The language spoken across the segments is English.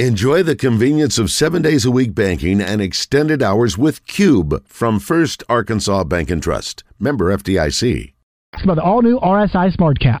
Enjoy the convenience of seven days a week banking and extended hours with Cube from First Arkansas Bank and Trust. Member FDIC. About the all new RSI Smart Cap.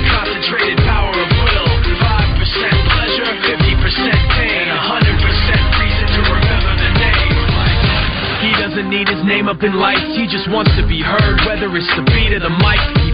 doesn't need his name up in lights, he just wants to be heard, whether it's the beat of the mic.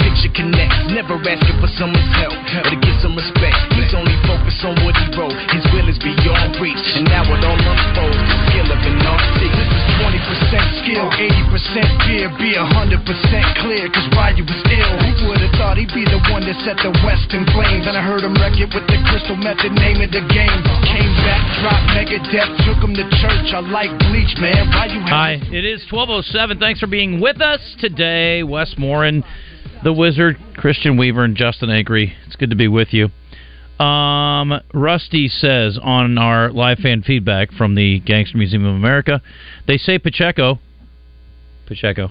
picture connects. Never asking for someone's help or to get some respect. He's only focused on what he wrote. His will is beyond reach, and now it all unfolds. The skill of an artist. This is 20% skill, 80% fear, be 100% clear, cause Ryu was ill. Who would've thought he'd be the one that set the West in flames? And I heard him wreck it with the crystal method, name of the game. Came back, dropped Megadeth, took him to church. I like bleach, man. Ryu Hi, it is 1207. Thanks for being with us today. Wes Morin, the Wizard, Christian Weaver, and Justin Acree. It's good to be with you. Um, Rusty says on our live fan feedback from the Gangster Museum of America, they say Pacheco, Pacheco,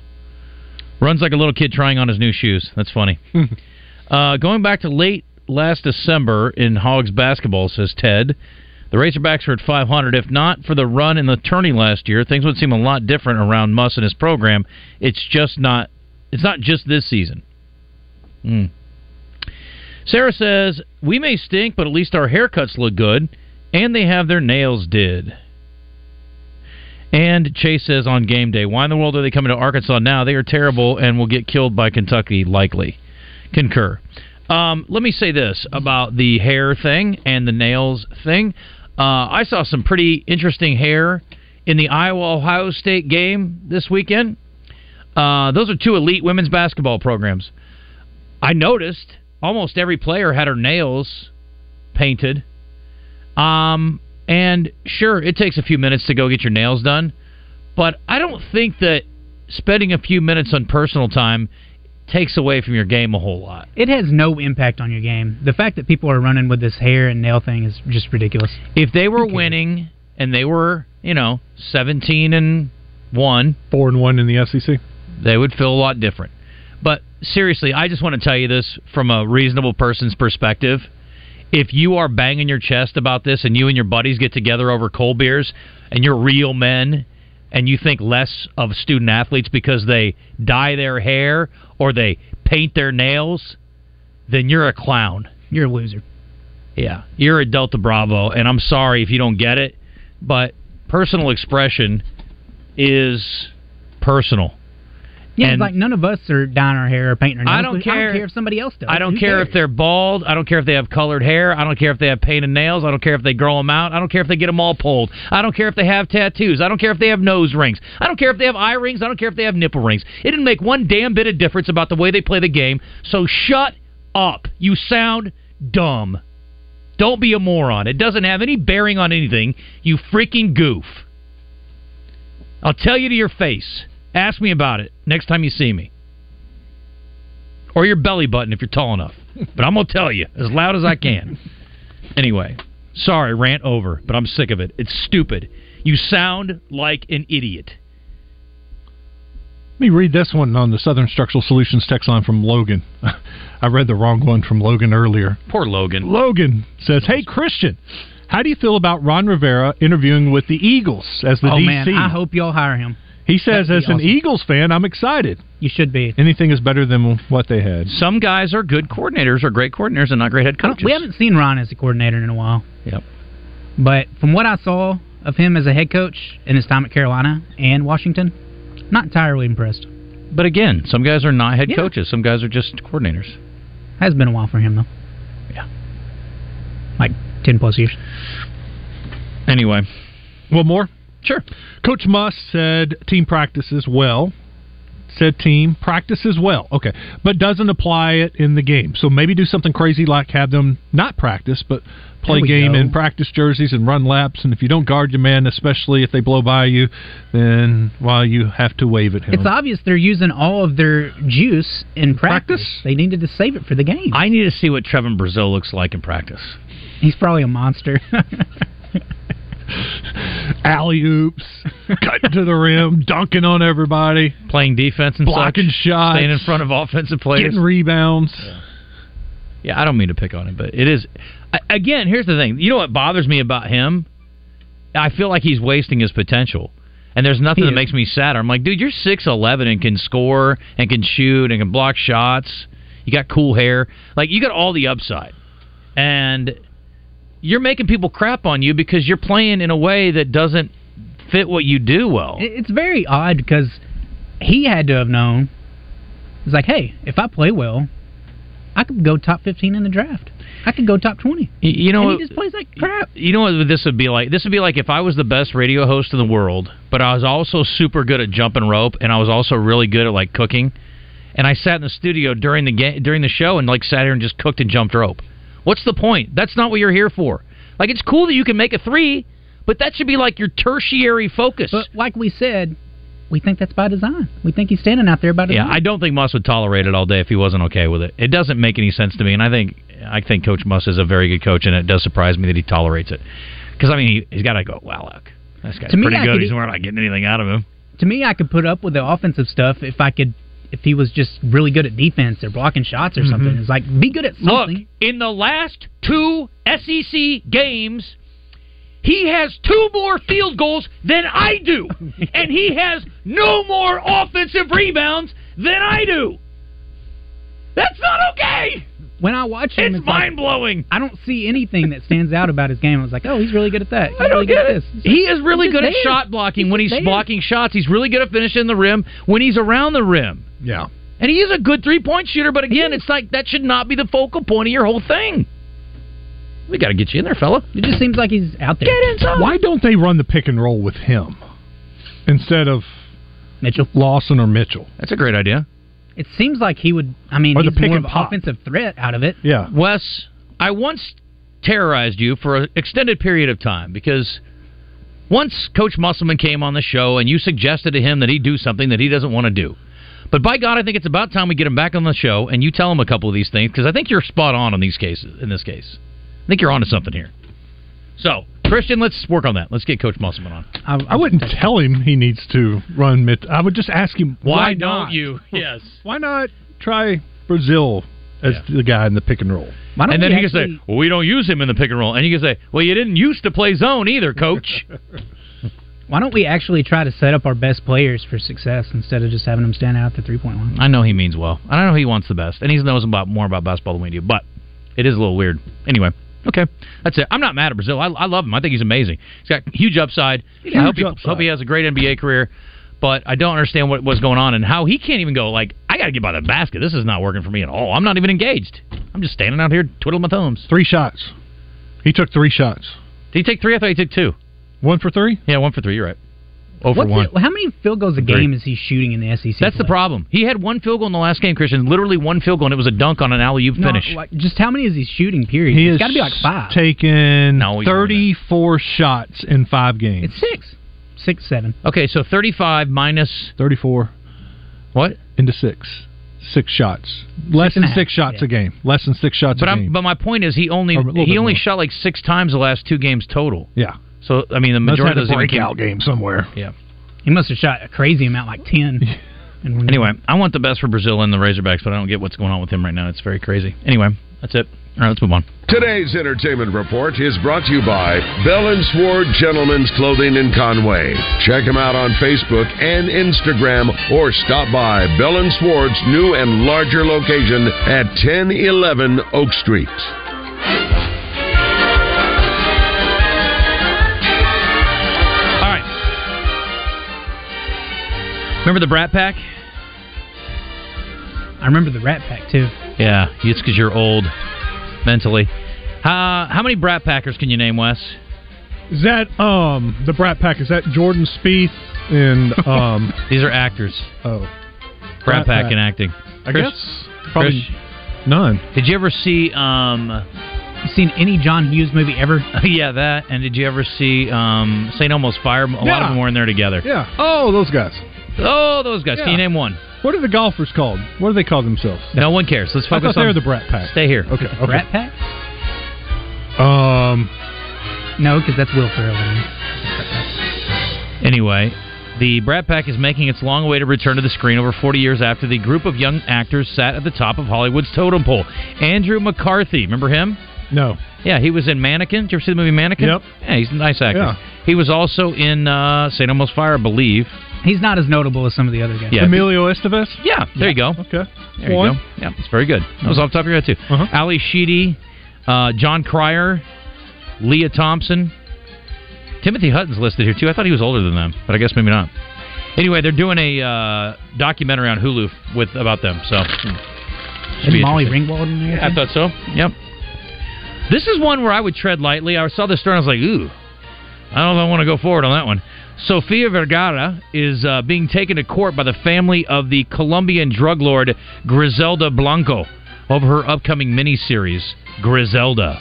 runs like a little kid trying on his new shoes. That's funny. uh, going back to late last December in Hogs basketball, says Ted, the Razorbacks are at 500. If not for the run in the tourney last year, things would seem a lot different around Muss and his program. It's just not. It's not just this season. Hmm. Sarah says we may stink, but at least our haircuts look good, and they have their nails did. And Chase says on game day, why in the world are they coming to Arkansas now? They are terrible and will get killed by Kentucky likely. Concur. Um, let me say this about the hair thing and the nails thing. Uh, I saw some pretty interesting hair in the Iowa Ohio State game this weekend. Uh, those are two elite women's basketball programs. I noticed almost every player had her nails painted. Um, and sure, it takes a few minutes to go get your nails done, but I don't think that spending a few minutes on personal time takes away from your game a whole lot. It has no impact on your game. The fact that people are running with this hair and nail thing is just ridiculous. If they were winning and they were, you know, 17 and 1, 4 and 1 in the SEC, they would feel a lot different. But seriously, I just want to tell you this from a reasonable person's perspective. If you are banging your chest about this and you and your buddies get together over cold beers and you're real men and you think less of student athletes because they dye their hair or they paint their nails, then you're a clown. You're a loser. Yeah, you're a Delta Bravo, and I'm sorry if you don't get it, but personal expression is personal. Yeah, And- it's like none of us are dyeing our hair or painting our nails. I don't but I care. don't care if somebody else does. I don't Who care cares? if they're bald. I don't care if they have colored hair. I don't care if they have painted nails. I don't care if they grow them out. I don't care if they get them all pulled. I don't care if they have tattoos. I don't care if they have nose rings. I don't care if they have eye rings. I don't care if they have nipple rings. It didn't make one damn bit of difference about the way they play the game. So shut up. You sound dumb. Don't be a moron. It doesn't have any bearing on anything. You freaking goof. I'll tell you to your face. Ask me about it next time you see me or your belly button if you're tall enough. But I'm gonna tell you as loud as I can. Anyway, sorry, rant over, but I'm sick of it. It's stupid. You sound like an idiot. Let me read this one on the Southern Structural Solutions text line from Logan. I read the wrong one from Logan earlier. Poor Logan. Logan says, "Hey Christian, how do you feel about Ron Rivera interviewing with the Eagles as the oh DC?" man, I hope y'all hire him. He says, That'd be "As an. Eagles fan, I'm excited. You should be. Anything is better than what they had." Some guys are good coordinators or great coordinators and not great head coaches. We haven't seen Ron as a coordinator in a while. Yep. But from what I saw of him as a head coach in his time at Carolina and Washington, not entirely impressed. But again, some guys are not head Yeah. coaches. Some guys are just coordinators. Has been a while for him though. Yeah. Like ten plus years. Anyway, One more. Sure. Coach Muss said team practices well. Said team practices well. Okay. But doesn't apply it in the game. So maybe do something crazy like have them not practice, but play game go. in practice jerseys and run laps. And if you don't guard your man, especially if they blow by you, then well, you have to wave at him. It's obvious they're using all of their juice in practice. Practice? They needed to save it for the game. I need to see what Trevin Brazil looks like in practice. He's probably a monster. Alley oops, cutting to the rim, dunking on everybody, Playing defense and blocking such, shots, staying in front of offensive players. getting rebounds. Yeah, I don't mean to pick on him, but it is. Again, here's the thing. You know what bothers me about him? I feel like he's wasting his potential. And there's nothing He that is. makes me sadder. I'm like, dude, you're 6'11 and can score and can shoot and can block shots. You got cool hair. Like, you got all the upside. And you're making people crap on you because you're playing in a way that doesn't fit what you do well. It's very odd because he had to have known. It's like, hey, if I play well, I could go top fifteen in the draft. I could go top twenty. You know and he just plays like crap. You know what this would be like? This would be like if I was the best radio host in the world, but I was also super good at jumping rope, and I was also really good at like cooking. And I sat in the studio during the game, during the show, and like sat here and just cooked and jumped rope. What's the point? That's not what you're here for. Like it's cool that you can make a three, but that should be like your tertiary focus. But like we said, we think that's by design. We think he's standing out there by design. Yeah, I don't think Muss would tolerate it all day if he wasn't okay with it. It doesn't make any sense to me, and I think I think Coach Muss is a very good coach, and it does surprise me that he tolerates it. Because I mean, he, he's got to go. Wow, look, this guy's To me, pretty I good. could- He's we're not getting anything out of him. to me, I could put up with the offensive stuff if I could, if he was just really good at defense or blocking shots or something. It's like be good at Mm-hmm. Look, something. in the last two SEC games, he has two more field goals than I do, and he has no more offensive rebounds than I do. That's not okay. When I watch him, It's it's like, mind blowing. I don't see anything that stands out about his game. I was like, oh, he's really good at that. He's I don't really good get at it. this. He is really He's good at there. shot blocking when he's there. blocking shots. He's really good at finishing the rim when he's around the rim. Yeah. And he is a good three point shooter, but again, it's like that should not be the focal point of your whole thing. We got to get you in there, fella. It just seems like he's out there. Get inside. Why don't they run the pick and roll with him instead of Mitchell. Lawson or Mitchell? That's a great idea. It seems like he would. I mean, Or the he's pick more of an offensive threat out of it. Yeah. Wes, I once terrorized you for an extended period of time because once Coach Musselman came on the show and you suggested to him that he do something that he doesn't want to do. But by God, I think it's about time we get him back on the show and you tell him a couple of these things because I think you're spot on in these cases. In this case, I think you're onto something here. So, Christian, let's work on that. Let's get Coach Musselman on. I, I wouldn't tell him he needs to run mid. I would just ask him Why, not? don't you? Yes. Why not try Brazil as the guy in the pick and roll? And then we he can say, "Well, we don't use him in the pick and roll," and you can say, "Well, you didn't used to play zone either, Coach." Why don't we actually try to set up our best players for success instead of just having them stand out at the three point line? I know he means well. I know he wants the best, and he knows about more about basketball than we do. But it is a little weird. Anyway, okay, that's it. I'm not mad at Brazil. I, I love him. I think he's amazing. He's got huge upside. I hope he, upside. hope he has a great NBA career. But I don't understand what what's going on and how he can't even go. Like I got to get by the basket. This is not working for me at all. I'm not even engaged. I'm just standing out here twiddling my thumbs. Three shots. He took three shots. Did he take three? I thought he took two. One for three. Yeah, one for three. You're right. For What's one. it- how many field goals a Three. game is he shooting in the SEC? That's the problem. He had one field goal in the last game, Christian. Literally one field goal, and it was a dunk on an alley oop No, finish. like, just how many is he shooting? Period. He it's has got to be like five. taken No, we know that. 34 shots in five games. It's six, six, seven. Okay, so 35 minus 34 what? into six. Six shots. Less and than six half, shots yeah. a game. Less than six shots But a I'm, game. but my point is he only Or a little he only more. shot like six times the last two games total. yeah. So I mean the majority of those even breakout game somewhere. Yeah. He must have shot a crazy amount, like ten. in Anyway, game. I want the best for Brazil and the Razorbacks, but I don't get what's going on with him right now. It's very crazy. Anyway, that's it. All right, let's move on. Today's entertainment report is brought to you by Bell and Sword Gentlemen's Clothing in Conway. Check them out on Facebook and Instagram or stop by Bell and Sword's new and larger location at 1011 Oak Street. Remember the Brat Pack? I remember the Rat Pack too. Yeah, it's because you're old mentally. How how many Brat Packers can you name, Wes? Is that um the Brat Pack? Is that Jordan Spieth and um These are actors. oh Brat Brat Pack Pack. in acting. I Chris? guess probably Chris, none. did you ever see? um You seen any John Hughes movie ever? Yeah, that. And did you ever see um St. Elmo's Fire? A lot of them were in there together. Yeah. Oh, those guys. Oh, those guys. Can you name one? What are the golfers called? What do they call themselves? No one cares. Let's focus I focus thought they on were the Brat Pack. Stay here. Okay. okay. Rat Pack? Um. No, because that's Will Ferrell. Anyway, the Brat Pack is making its long-awaited return to the screen over 40 years after the group of young actors sat at the top of Hollywood's totem pole. Andrew McCarthy, remember him? No. Yeah, he was in Mannequin. Did you ever see the movie Mannequin? Yep. Yeah, he's a nice actor. Yeah. He was also in uh, St. Elmo's Fire, I believe. He's not as notable as some of the other guys. Yeah. Emilio Estevez. Yeah, there you go. Okay. There One. you go. Yeah, it's very good. That was off the top of your head, too. Uh-huh. Ali Sheedy, uh, John Cryer, Leah Thompson. Timothy Hutton's listed here, too. I thought he was older than them, but I guess maybe not. Anyway, they're doing a uh, documentary on Hulu with about them, so. Isn't Molly. Ringwald in there? I thought so. Yep. This is one where I would tread lightly. I saw this story and I was like, ooh, I don't know if I want to go forward on that one. Sofia Vergara is uh, being taken to court by the family of the Colombian drug lord Griselda Blanco over her upcoming miniseries, Griselda,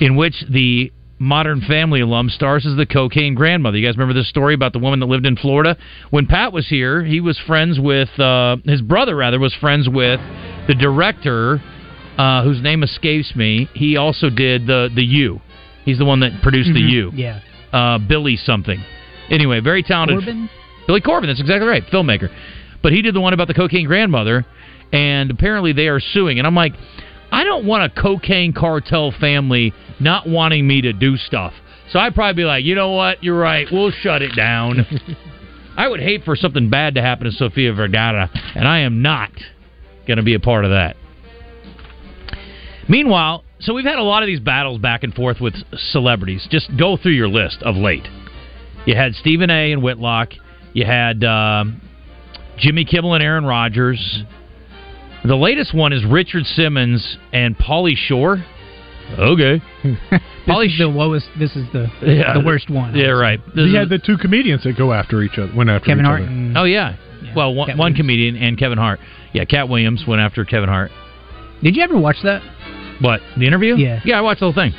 in which the Modern Family alum stars as the cocaine grandmother. You guys remember this story about the woman that lived in Florida? When Pat was here, he was friends with, uh, his brother rather, was friends with the director uh, whose name escapes me. He also did the the U. He's the one that produced the Mhm. U. Yeah. Uh, Billy something. Anyway, very talented. Corbin? Billy Corbin. That's exactly right. Filmmaker. But he did the one about the cocaine grandmother, and apparently they are suing. And I'm like, I don't want a cocaine cartel family not wanting me to do stuff. So I'd probably be like, you know what? You're right. We'll shut it down. I would hate for something bad to happen to Sofia Vergara, and I am not going to be a part of that. Meanwhile, so we've had a lot of these battles back and forth with celebrities. Just go through your list of late. You had Stephen A. and Whitlock. You had um, Jimmy Kimmel and Aaron Rodgers. The latest one is Richard Simmons and Pauly Shore. Okay. This Pauly is the lowest. This is the Yeah. the worst one. Yeah, right. This He is- had the two comedians that go after each other. Went after Kevin each Hart other. and Oh yeah. Well, one, one comedian and Kevin Hart. Yeah, Cat Williams went after Kevin Hart. Did you ever watch that? What the interview? Yeah. Yeah, I watched the whole thing.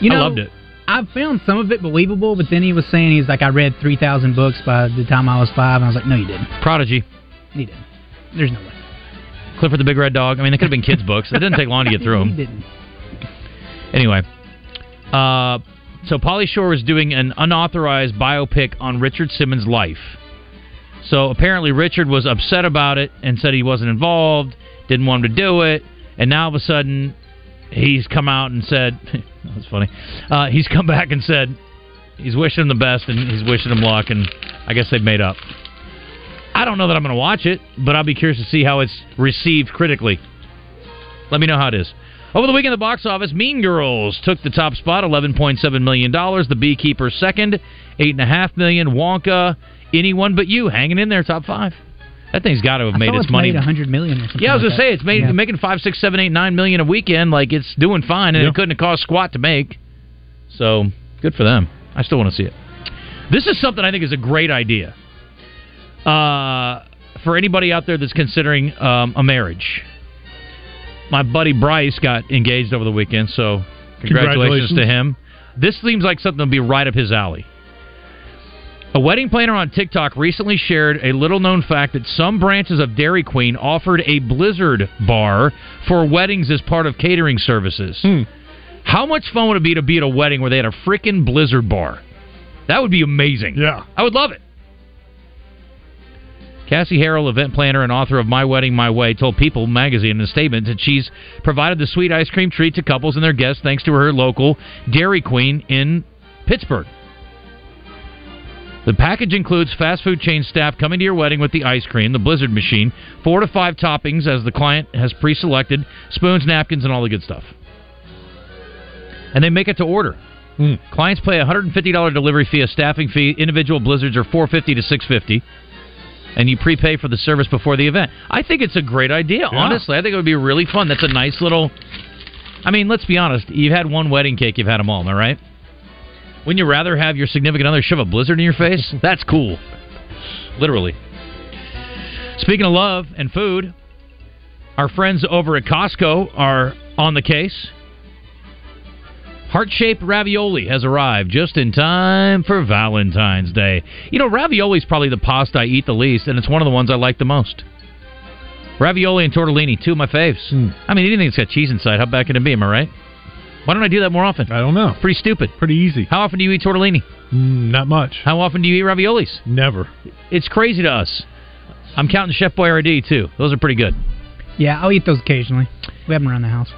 You know, I loved it. I found some of it believable, but then he was saying he's like, I read three thousand books by the time I was five, and I was like, No, you didn't. Prodigy. He didn't. There's no way. Clifford the Big Red Dog. I mean, they could have been kids' books. It didn't take long to get through You them. didn't. Anyway, uh, so Polly Shore is doing an unauthorized biopic on Richard Simmons' life. So apparently, Richard was upset about it and said he wasn't involved, didn't want him to do it, and now all of a sudden, he's come out and said, "That's funny." Uh, he's come back and said he's wishing him the best and he's wishing him luck, and I guess they've made up. I don't know that I'm going to watch it, but I'll be curious to see how it's received critically. Let me know how it is. Over the weekend, the box office, Mean Girls took the top spot, eleven point seven million dollars. The Beekeeper second, eight and a half million. Wonka, anyone but you, hanging in there, top five. That thing's got to have made its it's money. made a hundred million or something. Yeah, I was like gonna say it's made Yeah. making five, six, seven, eight, nine million a weekend. Like it's doing fine, and Yeah. it couldn't have cost squat to make. So good for them. I still want to see it. This is something I think is a great idea. Uh, for anybody out there that's considering um, a marriage, my buddy Bryce got engaged over the weekend, so congratulations, Congratulations. to him. This seems like something that'll be right up his alley. A wedding planner on TikTok recently shared a little known fact that some branches of Dairy Queen offered a blizzard bar for weddings as part of catering services. Hmm. How much fun would it be to be at a wedding where they had a freaking blizzard bar? That would be amazing. Yeah. I would love it. Cassie Harrell, event planner and author of My Wedding My Way, told People magazine in a statement that she's provided the sweet ice cream treat to couples and their guests thanks to her local Dairy Queen in Pittsburgh. The package includes fast food chain staff coming to your wedding with the ice cream, the Blizzard machine, four to five toppings as the client has pre selected, spoons, napkins, and all the good stuff. And they make it to order. Hmm. Clients pay a $150 delivery fee, a staffing fee. Individual blizzards are 450 to 650 and you prepay for the service before the event. I think it's a great idea. Honestly, I think it would be really fun. That's a nice little. I mean, let's be honest. You've had one wedding cake. You've had them all. Am I right? Wouldn't you rather have your significant other shove a blizzard in your face? That's cool. Literally. Speaking of love and food, our friends over at Costco are on the case. Heart shaped ravioli has arrived just in time for Valentine's Day. You know, ravioli is probably the pasta I eat the least, and it's one of the ones I like the most. Ravioli and tortellini, two of my faves. Hmm. I mean, anything that's got cheese inside, how bad can it be? Am I right? Why don't I do that more often? I don't know. Pretty stupid. Pretty easy. How often do you eat tortellini? Mm, not much. How often do you eat raviolis? Never. It's crazy to us. I'm counting Chef Boyardee too. Those are pretty good. Yeah, I'll eat those occasionally. We have them around the house.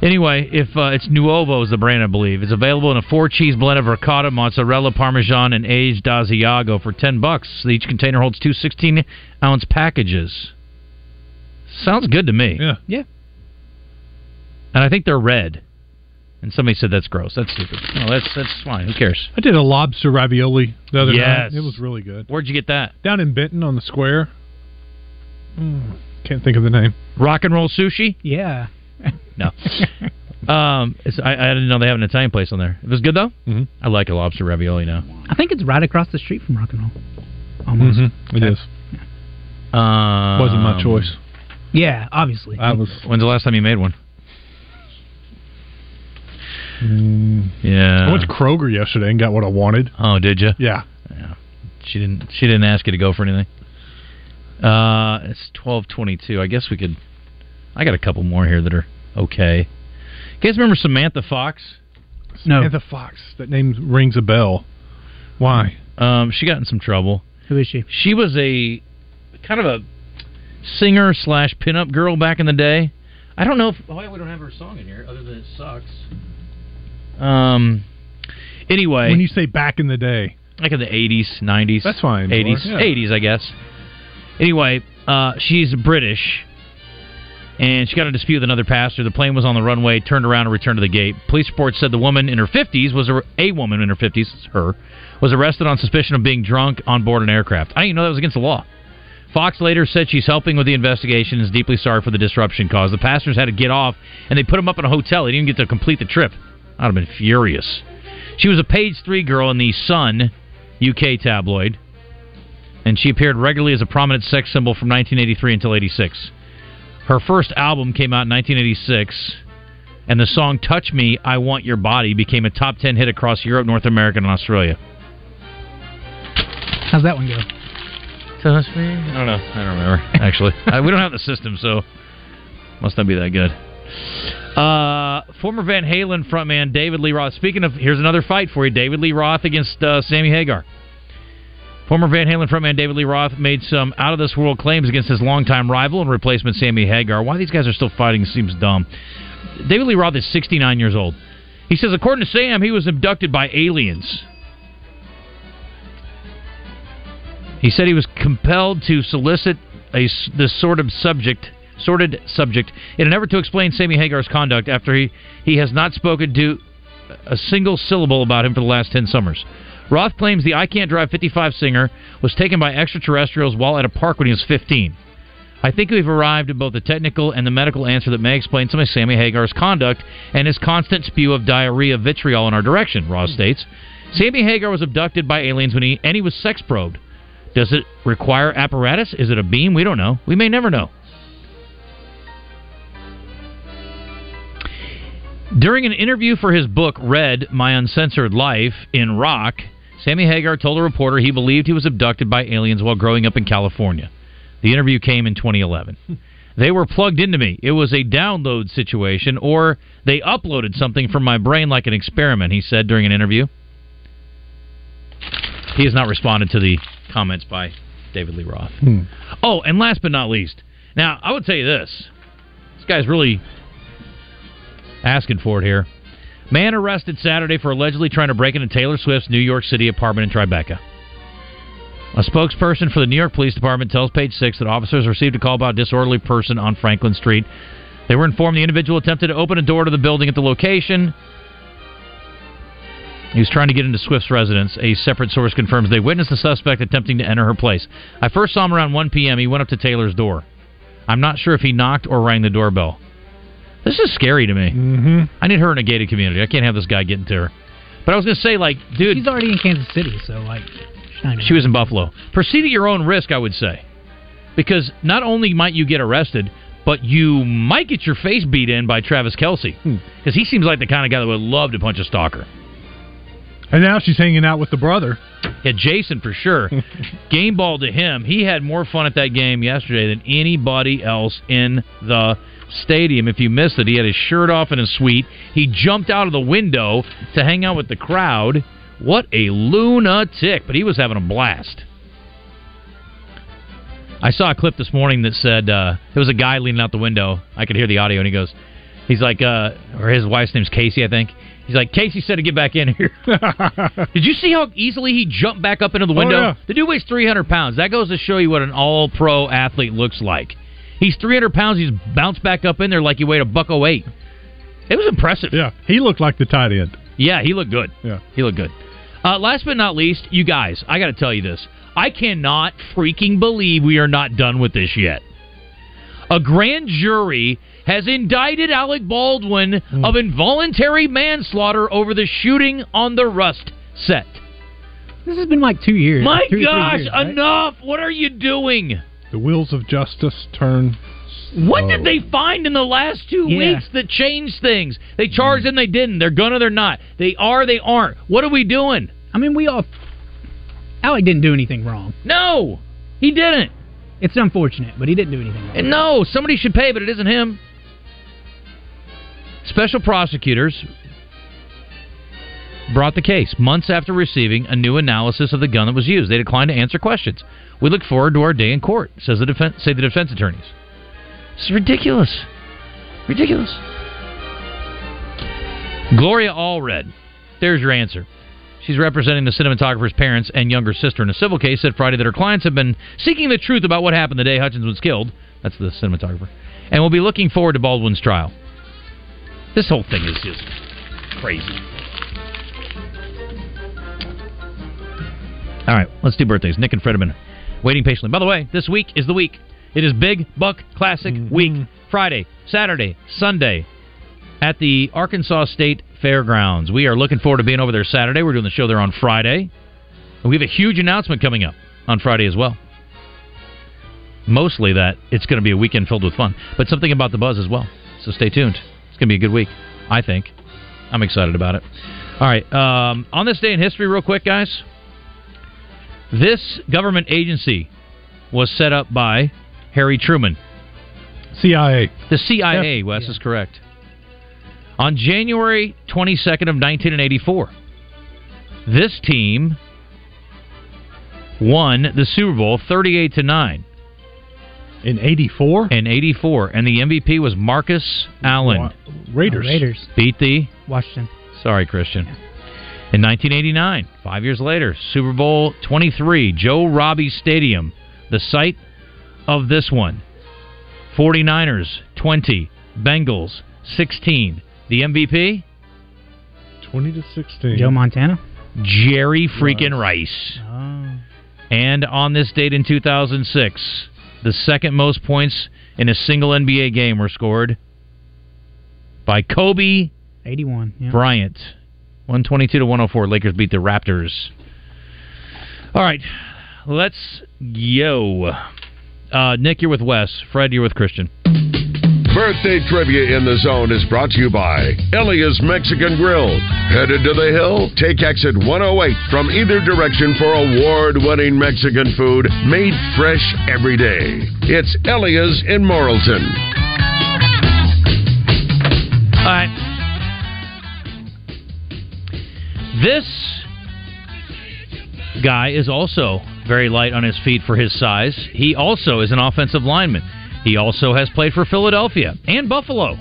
Anyway, if uh, it's Nuovo is the brand, I believe. It's available in a four cheese blend of ricotta, mozzarella, parmesan, and aged Asiago for ten bucks. Each container holds two 16 ounce packages. Sounds good to me. Yeah. Yeah. And I think they're red. And somebody said that's gross. That's stupid. No, that's that's fine. Who cares? I did a lobster ravioli the other Yes. night. It was really good. Where'd you get that? Down in Benton on the square. Mm, can't think of the name. Rock and roll sushi? Yeah. No. um, it's, I, I didn't know they have an Italian place on there. It was good though. Mm-hmm. I like a lobster ravioli now. I think it's right across the street from Rock and Roll. Almost. Mm-hmm. It is. Um, Wasn't my choice. Yeah, obviously. I was. When's the last time you made one? Mm, Yeah. I went to Kroger yesterday and got what I wanted. Oh, did you? Yeah. Yeah. She didn't. She didn't ask you to go for anything. Uh, it's twelve twenty-two. I guess we could. I got a couple more here that are okay. You guys remember Samantha Fox? no. Samantha Fox. That name rings a bell. Why? Um, she got in some trouble. Who is she? She was a kind of a singer slash pinup girl back in the day. I don't know if why we don't have her song in here, other than it sucks. Um. Anyway, When you say back in the day, like in the eighties, nineties. That's fine, Eighties, Laura, yeah. eighties, I guess. Anyway, uh, she's British, and she got a dispute with another passenger. The plane was on the runway, turned around and returned to the gate. Police reports said the woman in her fifties was a, a woman in her fifties, her, was arrested on suspicion of being drunk on board an aircraft. I didn't even know that was against the law. Fox later said she's helping with the investigation and is deeply sorry for the disruption caused. The passengers had to get off, and they put them up in a hotel. They didn't even get to complete the trip. I'd have been furious. She was a page three girl in the Sun UK tabloid, and she appeared regularly as a prominent sex symbol from 1983 until 86. Her first album came out in 1986, and the song Touch Me, I Want Your Body became a top 10 hit across Europe, North America, and Australia. How's that one go? Touch Me? I don't know. I don't remember, actually. uh, we don't have the system, so must not be that good. Uh, former Van Halen frontman David Lee Roth. Speaking of, here's another fight for you: David Lee Roth against uh, Sammy Hagar. Former Van Halen frontman David Lee Roth made some out of this world claims against his longtime rival and replacement Sammy Hagar. Why these guys are still fighting seems dumb. David Lee Roth is 69 years old. He says, according to Sam, he was abducted by aliens. He said he was compelled to solicit a this sort of subject, sordid subject, in an effort to explain Sammy Hagar's conduct after he, he has not spoken to a single syllable about him for the last 10 summers. Roth claims the I Can't Drive 55 singer was taken by extraterrestrials while at a park when he was 15. I think we've arrived at both the technical and the medical answer that may explain some of Sammy Hagar's conduct and his constant spew of diarrhea vitriol in our direction, Roth states. Sammy Hagar was abducted by aliens when he and he was sex probed. Does it require apparatus? Is it a beam? We don't know. We may never know. During an interview for his book, Red My Uncensored Life in Rock, Sammy Hagar told a reporter he believed he was abducted by aliens while growing up in California. The interview came in 2011. They were plugged into me. It was a download situation, or they uploaded something from my brain like an experiment, he said during an interview. He has not responded to the comments by David Lee Roth. Hmm. Oh, and last but not least, now I would tell you this: this guy's really asking for it here. Man arrested Saturday for allegedly trying to break into Taylor Swift's New York City apartment in Tribeca. A spokesperson for the New York Police Department tells Page Six that officers received a call about a disorderly person on Franklin Street. They were informed the individual attempted to open a door to the building at the location. He was trying to get into Swift's residence. A separate source confirms they witnessed the suspect attempting to enter her place. I first saw him around 1 p.m. He went up to Taylor's door. I'm not sure if he knocked or rang the doorbell. This is scary to me. Mm-hmm. I need her in a gated community. I can't have this guy getting to her. But I was going to say, like, dude, She's already in Kansas City, so like, she was in Buffalo. Proceed at your own risk, I would say. Because not only might you get arrested, but you might get your face beat in by Travis Kelsey. Because he seems like the kind of guy that would love to punch a stalker. And now she's hanging out with the brother. Yeah, Jason for sure. game ball to him. He had more fun at that game yesterday than anybody else in the stadium. If you missed it, he had his shirt off in a suite. He jumped out of the window to hang out with the crowd. What a lunatic! But he was having a blast. I saw a clip this morning that said uh, there was a guy leaning out the window. I could hear the audio, and he goes, "He's like, uh, or his wife's name's Casey, I think." He's like, Casey said to get back in here. Did you see how easily he jumped back up into the Oh, window? yeah. The dude weighs 300 pounds. That goes to show you what an all pro athlete looks like. He's 300 pounds. He's bounced back up in there like he weighed a buck oh eight. It was impressive. Yeah, he looked like the tight end. Yeah, he looked good. Yeah. He looked good. Uh, last but not least, you guys, I got to tell you this. I cannot freaking believe we are not done with this yet. A grand jury has indicted Alec Baldwin of involuntary manslaughter over the shooting on the Rust set. This has been like two years. My two gosh, years, right? enough! What are you doing? The wheels of justice turn. What did they find in the last two Yeah. weeks that changed things? They charged mm. and they didn't. They're gonna, they're not. They are, they aren't. What are we doing? I mean, we all. Alec didn't do anything wrong. No, he didn't. It's unfortunate, but he didn't do anything wrong. And no, somebody should pay, but it isn't him. Special prosecutors brought the case months after receiving a new analysis of the gun that was used. They declined to answer questions. We look forward to our day in court, says the defense, say the defense attorneys. It's ridiculous. Ridiculous. Gloria Allred. There's your answer. She's representing the cinematographer's parents and younger sister in a civil case. Said Friday that her clients have been seeking the truth about what happened the day Hutchins was killed. That's the cinematographer. And will be looking forward to Baldwin's trial. This whole thing is just crazy. All right, let's do birthdays. Nick and Fred have waiting patiently. By the way, this week is the week. It is Big Buck Classic Week. Friday, Saturday, Sunday at the Arkansas State Fairgrounds. We are looking forward to being over there Saturday. We're doing the show there on Friday. And we have a huge announcement coming up on Friday as well. Mostly that it's going to be a weekend filled with fun, but something about the buzz as well. So stay tuned. It's going to be a good week, I think. I'm excited about it. All right. Um, on this day in history, real quick, guys. This government agency was set up by Harry Truman. CIA. The CIA, Yep. Wes is correct. On January 22nd of 1984, this team won the Super Bowl 38 to 9 In 84? in 84 and the MVP was Marcus Allen. Wa- Raiders. Oh, Raiders. Beat the Washington. Sorry, Christian. In 1989, 5 years later, Super Bowl 23, Joe Robbie Stadium, the site of this one. 49ers 20, Bengals 16. The MVP? 20 to 16. Joe Montana. Jerry freaking Rice. Oh. And on this date in 2006, the second most points in a single NBA game were scored by Kobe 81. Yeah. Bryant. 122 to 104. Lakers beat the Raptors. All right, let's go. Uh, Nick, you're with Wes. Fred, you're with Christian. Birthday trivia in the zone is brought to you by Elia's Mexican Grill. Headed to the hill? Take exit 108 from either direction for award winning Mexican food made fresh every day. It's Elia's in Morrilton. All right. This guy is also very light on his feet for his size. He also is an offensive lineman. He also has played for Philadelphia and Buffalo.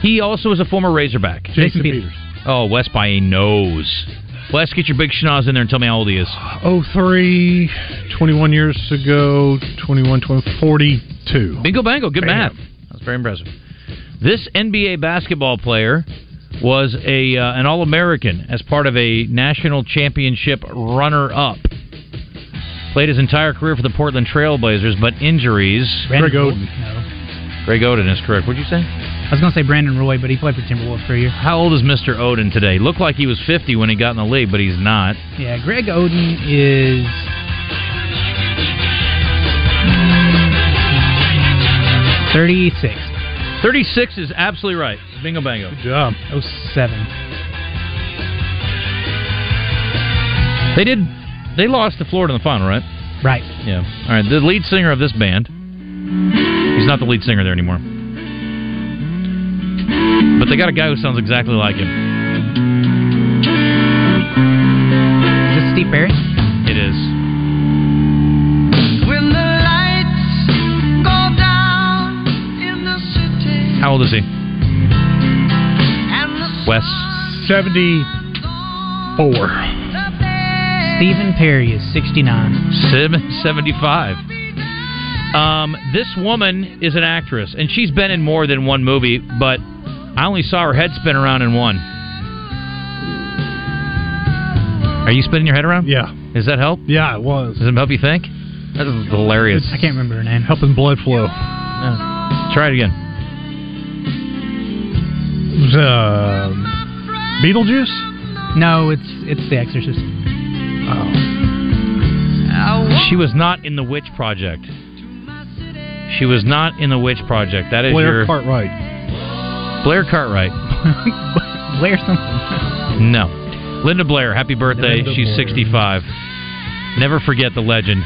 He also is a former Razorback. Jason Peters. Oh, Wes by a nose. Wes, get your big schnoz in there and tell me how old he is. 03, 21 years ago, 21, 20, 42. Bingo bango, good Bam. math. That's very impressive. This NBA basketball player was a uh, an All American as part of a national championship runner up. Played his entire career for the Portland Trailblazers, but injuries. Brandon Greg Roy- Oden. No. Greg Oden is correct. What'd you say? I was going to say Brandon Roy, but he played for Timberwolves for a year. How old is Mr. Oden today? Looked like he was 50 when he got in the league, but he's not. Yeah, Greg Oden is. Thirty-six. 36 is absolutely right. Bingo bango. Good job. Oh seven. They did. They lost to Florida in the final, right? Right. Yeah. All right. The lead singer of this band. He's not the lead singer there anymore. But they got a guy who sounds exactly like him. Is this Steve Perry? It is. When the lights go down in the city How old is he? And the Wes. 74. Stephen Perry is sixty-nine. Seven seventy-five. Um, this woman is an actress, and she's been in more than one movie, but I only saw her head spin around in one. Are you spinning your head around? Yeah. Does that help? Yeah, it was. Does it help you think? That is hilarious. I can't remember her name. Helping blood flow. Yeah. Try it again. It uh, Beetlejuice? No, it's it's The Exorcist. She was not in the Witch Project. She was not in the Witch Project. That is Blair your Cartwright. Blair Cartwright. Blair something. No. Linda Blair, happy birthday. Linda She's Blair. 65. Never forget the legend.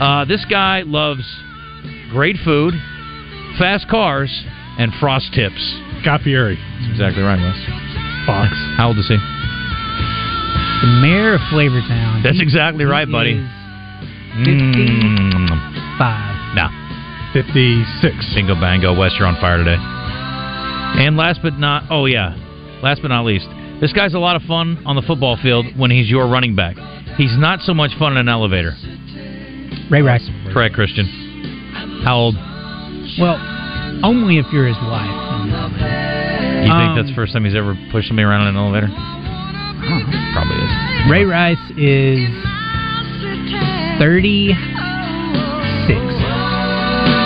Uh, this guy loves great food, fast cars, and frost tips. Guy Fieri. That's exactly right, Wes. Fox. How old is he? The mayor of Flavortown. That's He- exactly he right, buddy. is Mm, Five. no. 56. Bingo bango. Wes, you're on fire today. And last but not, oh yeah, last but not least, this guy's a lot of fun on the football field when he's your running back. He's not so much fun in an elevator. Ray Rice. Correct, Christian. How old? Well, only if you're his wife. You think Um, that's the first time he's ever pushed somebody around in an elevator? Probably is. Ray Rice is thirty-six.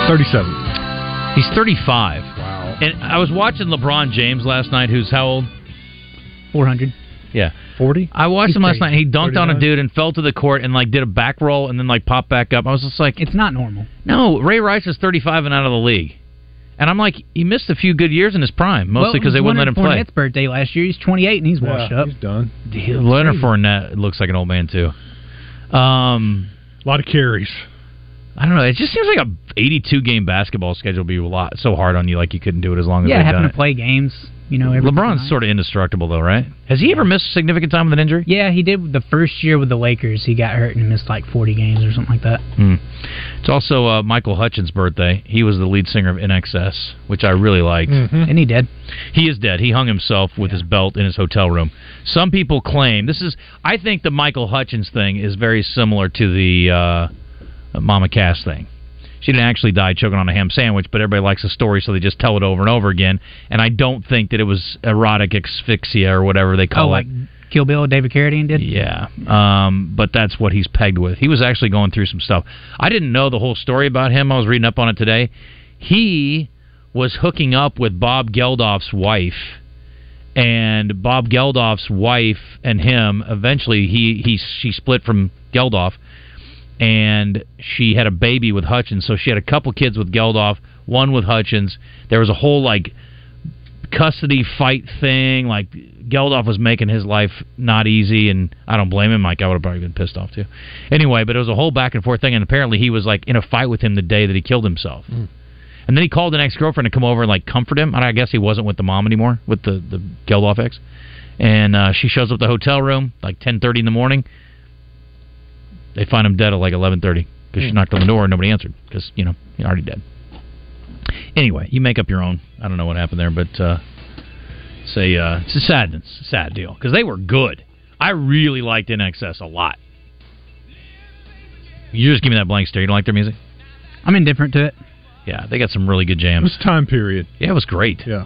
37. He's 35. Wow. And I was watching LeBron James last night, who's how old? Four hundred. Yeah. 40? I watched He's him last crazy. night. He dunked on a dude and fell to the court and like did a back roll and then like popped back up. I was just like, It's not normal. no, Ray Rice is 35 and out of the league. And I'm like, he missed a few good years in his prime, mostly because they wouldn't let him play. His birthday last year. He's 28 and he's washed Yeah, up. He's done. Leonard Fournette looks like an old man too. Um, A lot of carries. I don't know. It just seems like a 82 game basketball schedule would be a lot so hard on you, like you couldn't do it as long as Yeah, they've having done to play games. You know, LeBron's sort of indestructible though, right? Has he ever missed significant time with an injury? Yeah, he did the first year with the Lakers. He got hurt and missed like 40 games or something like that. Hmm. It's also uh, Michael Hutchins' birthday. He was the lead singer of NXS, which I really liked. And he did. He is dead. He hung himself with his belt in his hotel room. Some people claim this is. I think the Michael Hutchins thing is very similar to the uh, Mama Cass thing. She didn't actually die choking on a ham sandwich, but everybody likes the story, so they just tell it over and over again. And I don't think that it was erotic asphyxia or whatever they call Oh, like it. Kill Bill, David Carradine did. Yeah, um, but that's what he's pegged with. He was actually going through some stuff. I didn't know the whole story about him. I was reading up on it today. He was hooking up with Bob Geldof's wife, and Bob Geldof's wife and him eventually he he she split from Geldof, and she had a baby with Hutchins. So she had a couple kids with Geldof, one with Hutchins. There was a whole like custody fight thing. Like Geldof was making his life not easy, and I don't blame him. Like I would have probably been pissed off too. Anyway, but it was a whole back and forth thing, and apparently he was like in a fight with him the day that he killed himself. And then he called an ex girlfriend to come over and like comfort him. And I guess he wasn't with the mom anymore, with the the Geldof ex. And uh, she shows up at the hotel room like ten thirty in the morning. They find him dead at like eleven thirty because she knocked on the door and nobody answered because you know he's already dead. Anyway, you make up your own. I don't know what happened there, but uh, it's a uh, it's a sad it's a sad deal because they were good. I really liked NXS a lot. You just give me that blank stare. You don't like their music? I'm indifferent to it. Yeah, they got some really good It jams. was time period. Yeah, it was great. Yeah.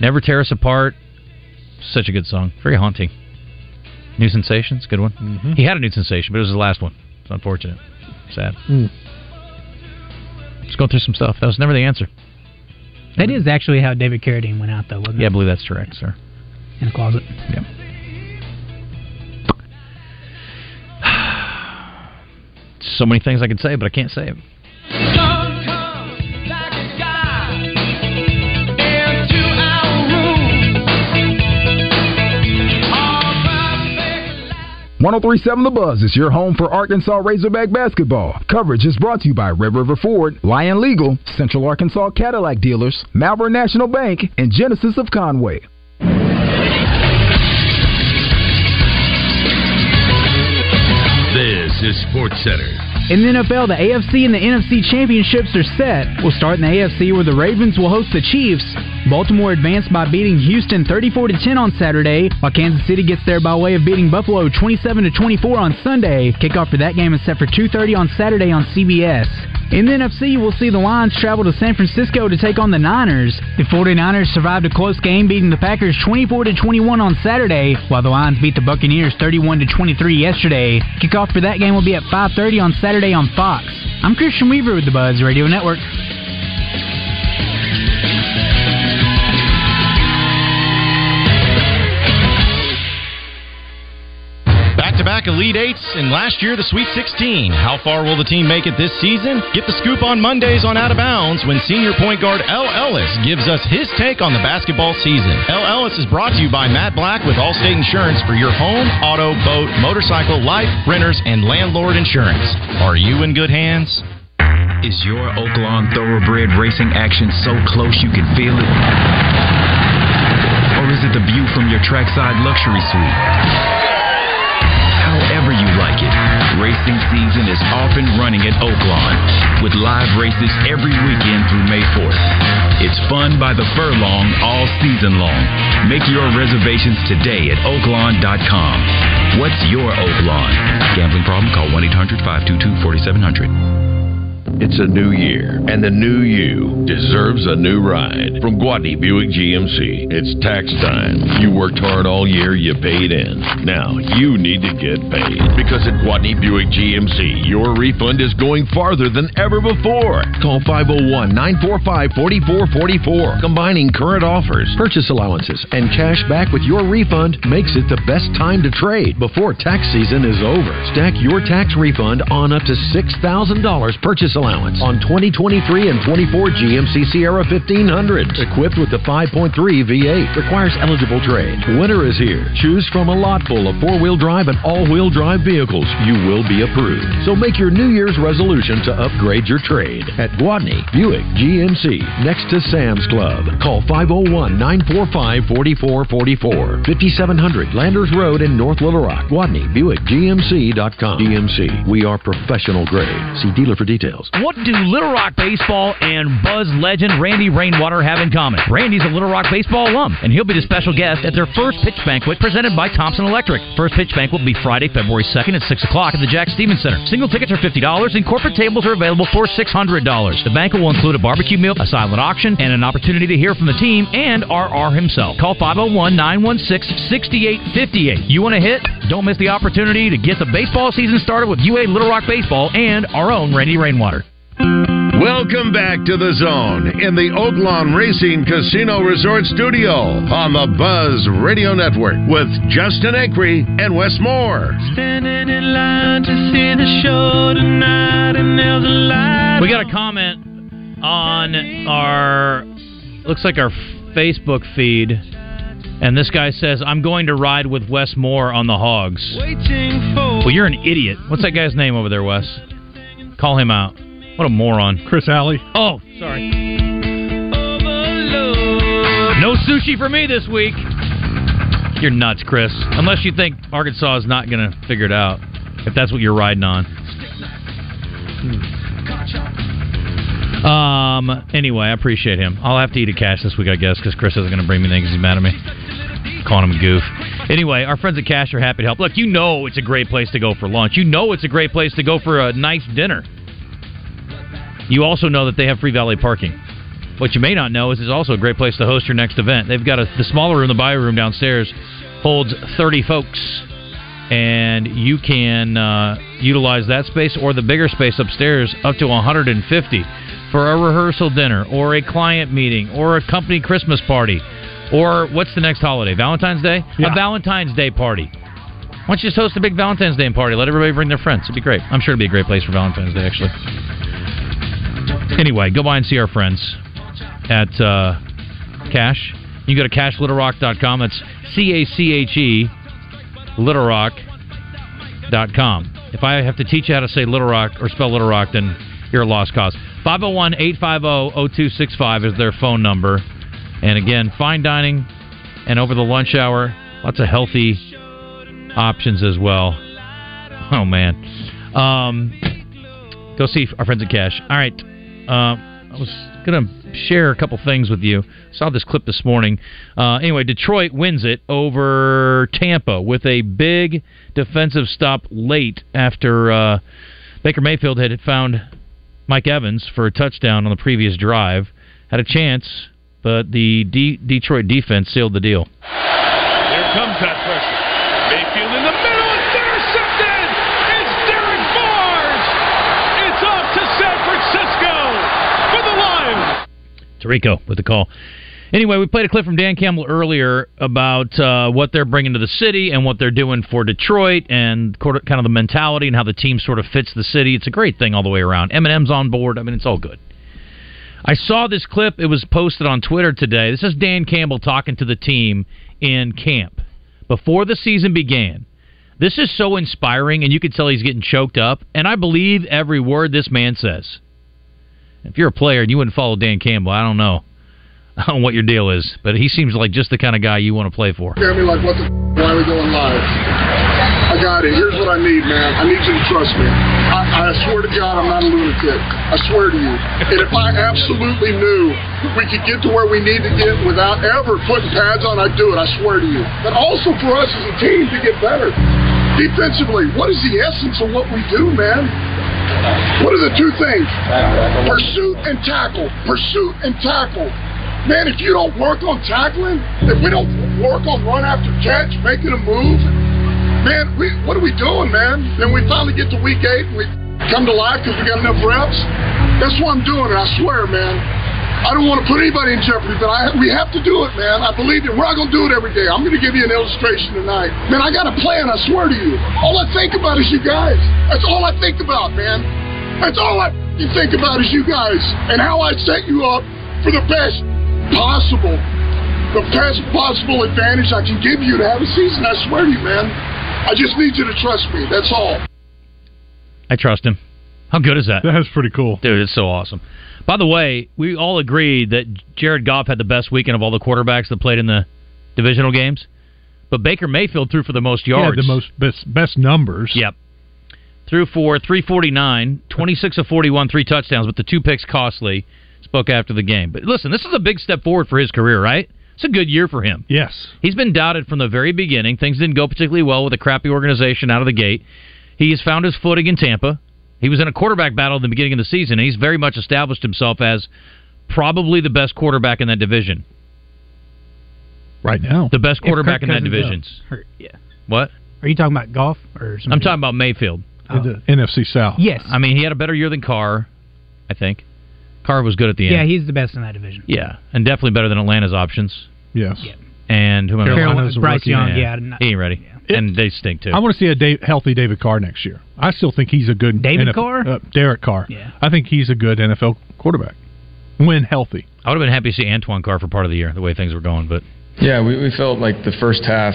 Never tear us apart. Such a good song. Very haunting. New Sensations, good one. Mm-hmm. He had a new sensation, but it was his last one. It's unfortunate. Sad. Mm. Just going through some stuff. That was never the answer. That is actually how David Carradine went out, though, wasn't Yeah, I believe that's correct, sir. In a closet. Yeah. So many things I could say, but I can't say it. One zero three seven The Buzz is your home for Arkansas Razorback basketball. Coverage is brought to you by Red River Ford, Lion Legal, Central Arkansas Cadillac Dealers, Malvern National Bank, and Genesis of Conway. This is Sports Center. In the NFL, the AFC and the NFC championships are set. We'll start in the AFC where the Ravens will host the Chiefs. Baltimore advanced by beating Houston 34 to 10 on Saturday, while Kansas City gets there by way of beating Buffalo 27 to 24 on Sunday. Kickoff for that game is set for 2:30 on Saturday on CBS. In the NFC, we'll see the Lions travel to San Francisco to take on the Niners. The 49ers survived a close game beating the Packers 24 to 21 on Saturday, while the Lions beat the Buccaneers 31 to 23 yesterday. Kickoff for that game will be at 5:30 on Saturday on Fox. I'm Christian Weaver with the Buzz Radio Network. Back to back Elite Eights, and last year the Sweet 16. How far will the team make it this season? Get the scoop on Mondays on Out of Bounds when senior point guard El Ellis gives us his take on the basketball season. El Ellis is brought to you by Matt Black with Allstate Insurance for your home, auto, boat, motorcycle, life, renters, and landlord insurance. Are you in good hands? Is your Oaklawn thoroughbred racing action so close you can feel it? Or is it the view from your trackside luxury suite? However you like it, racing season is off and running at Oaklawn with live races every weekend through May 4th. It's fun by the furlong all season long. Make your reservations today at oaklawn.com. What's your Oaklawn? Gambling problem? Call 1 800 522 4700. It's a new year, and the new you deserves a new ride from Gwatney Buick GMC. It's tax time. You worked hard all year, you paid in. Now you need to get paid because at Gwatney Buick GMC, your refund is going farther than ever before. Call 501 945 4444. Combining current offers, purchase allowances, and cash back with your refund makes it the best time to trade before tax season is over. Stack your tax refund on up to $6,000 purchase allowance on 2023 and 24 GMC Sierra 1500s, equipped with the 5.3 V8. Requires eligible trade. Winter is here. Choose from a lot full of four-wheel drive and all-wheel drive vehicles. You will be approved. So make your New Year's resolution to upgrade your trade at Gwatney Buick GMC next to Sam's Club. Call 501-945-4444. 5700 Landers Road in North Little Rock. Gwatney Buick GMC.com. GMC. We are professional grade. See dealer for details. What do Little Rock baseball and Buzz legend Randy Rainwater have in common? Randy's a Little Rock baseball alum, and he'll be the special guest at their first pitch banquet presented by Thompson Electric. First pitch banquet will be Friday, February 2nd at 6 o'clock at the Jack Stevens Center. Single tickets are $50, and corporate tables are available for $600. The banquet will include a barbecue meal, a silent auction, and an opportunity to hear from the team and RR himself. Call 501 916 6858. You want to hit? Don't miss the opportunity to get the baseball season started with UA Little Rock Baseball and our own Randy Rainwater. Welcome back to the zone in the Oaklawn Racing Casino Resort Studio on the Buzz Radio Network with Justin Acree and Wes Moore. Standing in line to see the show tonight, and there's a light. We got a comment on our looks like our Facebook feed, and this guy says, "I'm going to ride with Wes Moore on the Hogs." Waiting for Well, you're an idiot. What's that guy's name over there, Wes? Call him out. What a moron. Chris Alley. Oh, sorry. No sushi for me this week. You're nuts, Chris. Unless you think Arkansas is not going to figure it out. If that's what you're riding on. Um. Anyway, I appreciate him. I'll have to eat a Cache this week, I guess, because Chris isn't going to bring me things. He's mad at me. Calling him a goof. Anyway, our friends at Cache are happy to help. Look, you know it's a great place to go for lunch. You know it's a great place to go for a nice dinner. You also know that they have free valet parking. What you may not know is it's also a great place to host your next event. They've got a, the smaller room, the bio room downstairs, holds 30 folks, and you can uh, utilize that space or the bigger space upstairs up to 150 for a rehearsal dinner or a client meeting or a company Christmas party or what's the next holiday? Valentine's Day? A Valentine's Day party. Why don't you just host a big Valentine's Day party? Let everybody bring their friends. It'd be great. I'm sure it'd be a great place for Valentine's Day, actually. Anyway, go by and see our friends at uh, Cache. You can go to cachelittlerock.com. That's C A C H E, littlerock.com. If I have to teach you how to say Little Rock or spell Little Rock, then you're a lost cause. 501 850 0265 is their phone number. And again, fine dining and over the lunch hour, lots of healthy options as well. Oh, man. Um, go see our friends at Cache. All right. Uh, I was going to share a couple things with you. Saw this clip this morning. Uh, anyway, Detroit wins it over Tampa with a big defensive stop late after uh, Baker Mayfield had found Mike Evans for a touchdown on the previous drive. Had a chance, but the D- Detroit defense sealed the deal. Here comes that pressure. Mayfield in the middle. It's intercepted. It's Derrick Barnes. It's off to San Francisco for the Lions. Tarico with the call. Anyway, we played a clip from Dan Campbell earlier about uh, what they're bringing to the city and what they're doing for Detroit and kind of the mentality and how the team sort of fits the city. It's a great thing all the way around. Eminem's on board. I mean, it's all good. I saw this clip. It was posted on Twitter today. This is Dan Campbell talking to the team in camp before the season began. This is so inspiring, and you can tell he's getting choked up. And I believe every word this man says. If you're a player and you wouldn't follow Dan Campbell, I don't know. I don't know what your deal is, but he seems like just the kind of guy you want to play for. Me like, what the f- why are we going live? I got it. Here's what I need, man. I need you to trust me. I, I swear to God, I'm not a lunatic. I swear to you. And if I absolutely knew we could get to where we need to get without ever putting pads on, I'd do it. I swear to you. But also for us as a team to get better. Defensively, what is the essence of what we do, man? What are the two things? Pursuit and tackle. Pursuit and tackle. Man, if you don't work on tackling, if we don't work on run after catch, making a move, man, we, what are we doing, man? Then we finally get to week eight and we come to life because we got enough reps. That's what I'm doing, and I swear, man, I don't want to put anybody in jeopardy, but I we have to do it, man. I believe it. We're not going to do it every day. I'm going to give you an illustration tonight. Man, I got a plan, I swear to you. All I think about is you guys. That's all I think about, man. That's all I think about is you guys and how I set you up for the best possible, the best possible advantage I can give you to have a season. I swear to you, man. I just need you to trust me. That's all. I trust him. How good is that? That's pretty cool. Dude, it's so awesome. By the way, we all agreed that Jared Goff had the best weekend of all the quarterbacks that played in the divisional games. But Baker Mayfield threw for the most yards. the most best best numbers. Yep. Threw for 349, 26 of 41, three touchdowns, but the two picks costly. Spoke after the game. But listen, this is a big step forward for his career, right? It's a good year for him. Yes. He's been doubted from the very beginning. Things didn't go particularly well with a crappy organization out of the gate. He has found his footing in Tampa. He was in a quarterback battle at the beginning of the season, and he's very much established himself as probably the best quarterback in that division. Right now. The best quarterback in that Cousins, uh, division. yeah. What? Are you talking about golf or something? I'm talking about Mayfield. In the NFC South. Yes. I mean, he had a better year than Carr, I think. Carr was good at the end. Yeah, he's the best in that division. Yeah, and definitely better than Atlanta's options. Yes. And who am I? Bryce Young, yeah, not- he ain't ready. And they stink too. I want to see a Dave, healthy David Carr next year. I still think he's a good David NFL Carr? Uh, Derek Carr. Yeah. I think he's a good NFL quarterback when healthy. I would have been happy to see Antoine Carr for part of the year, the way things were going. But Yeah, we, we felt like the first half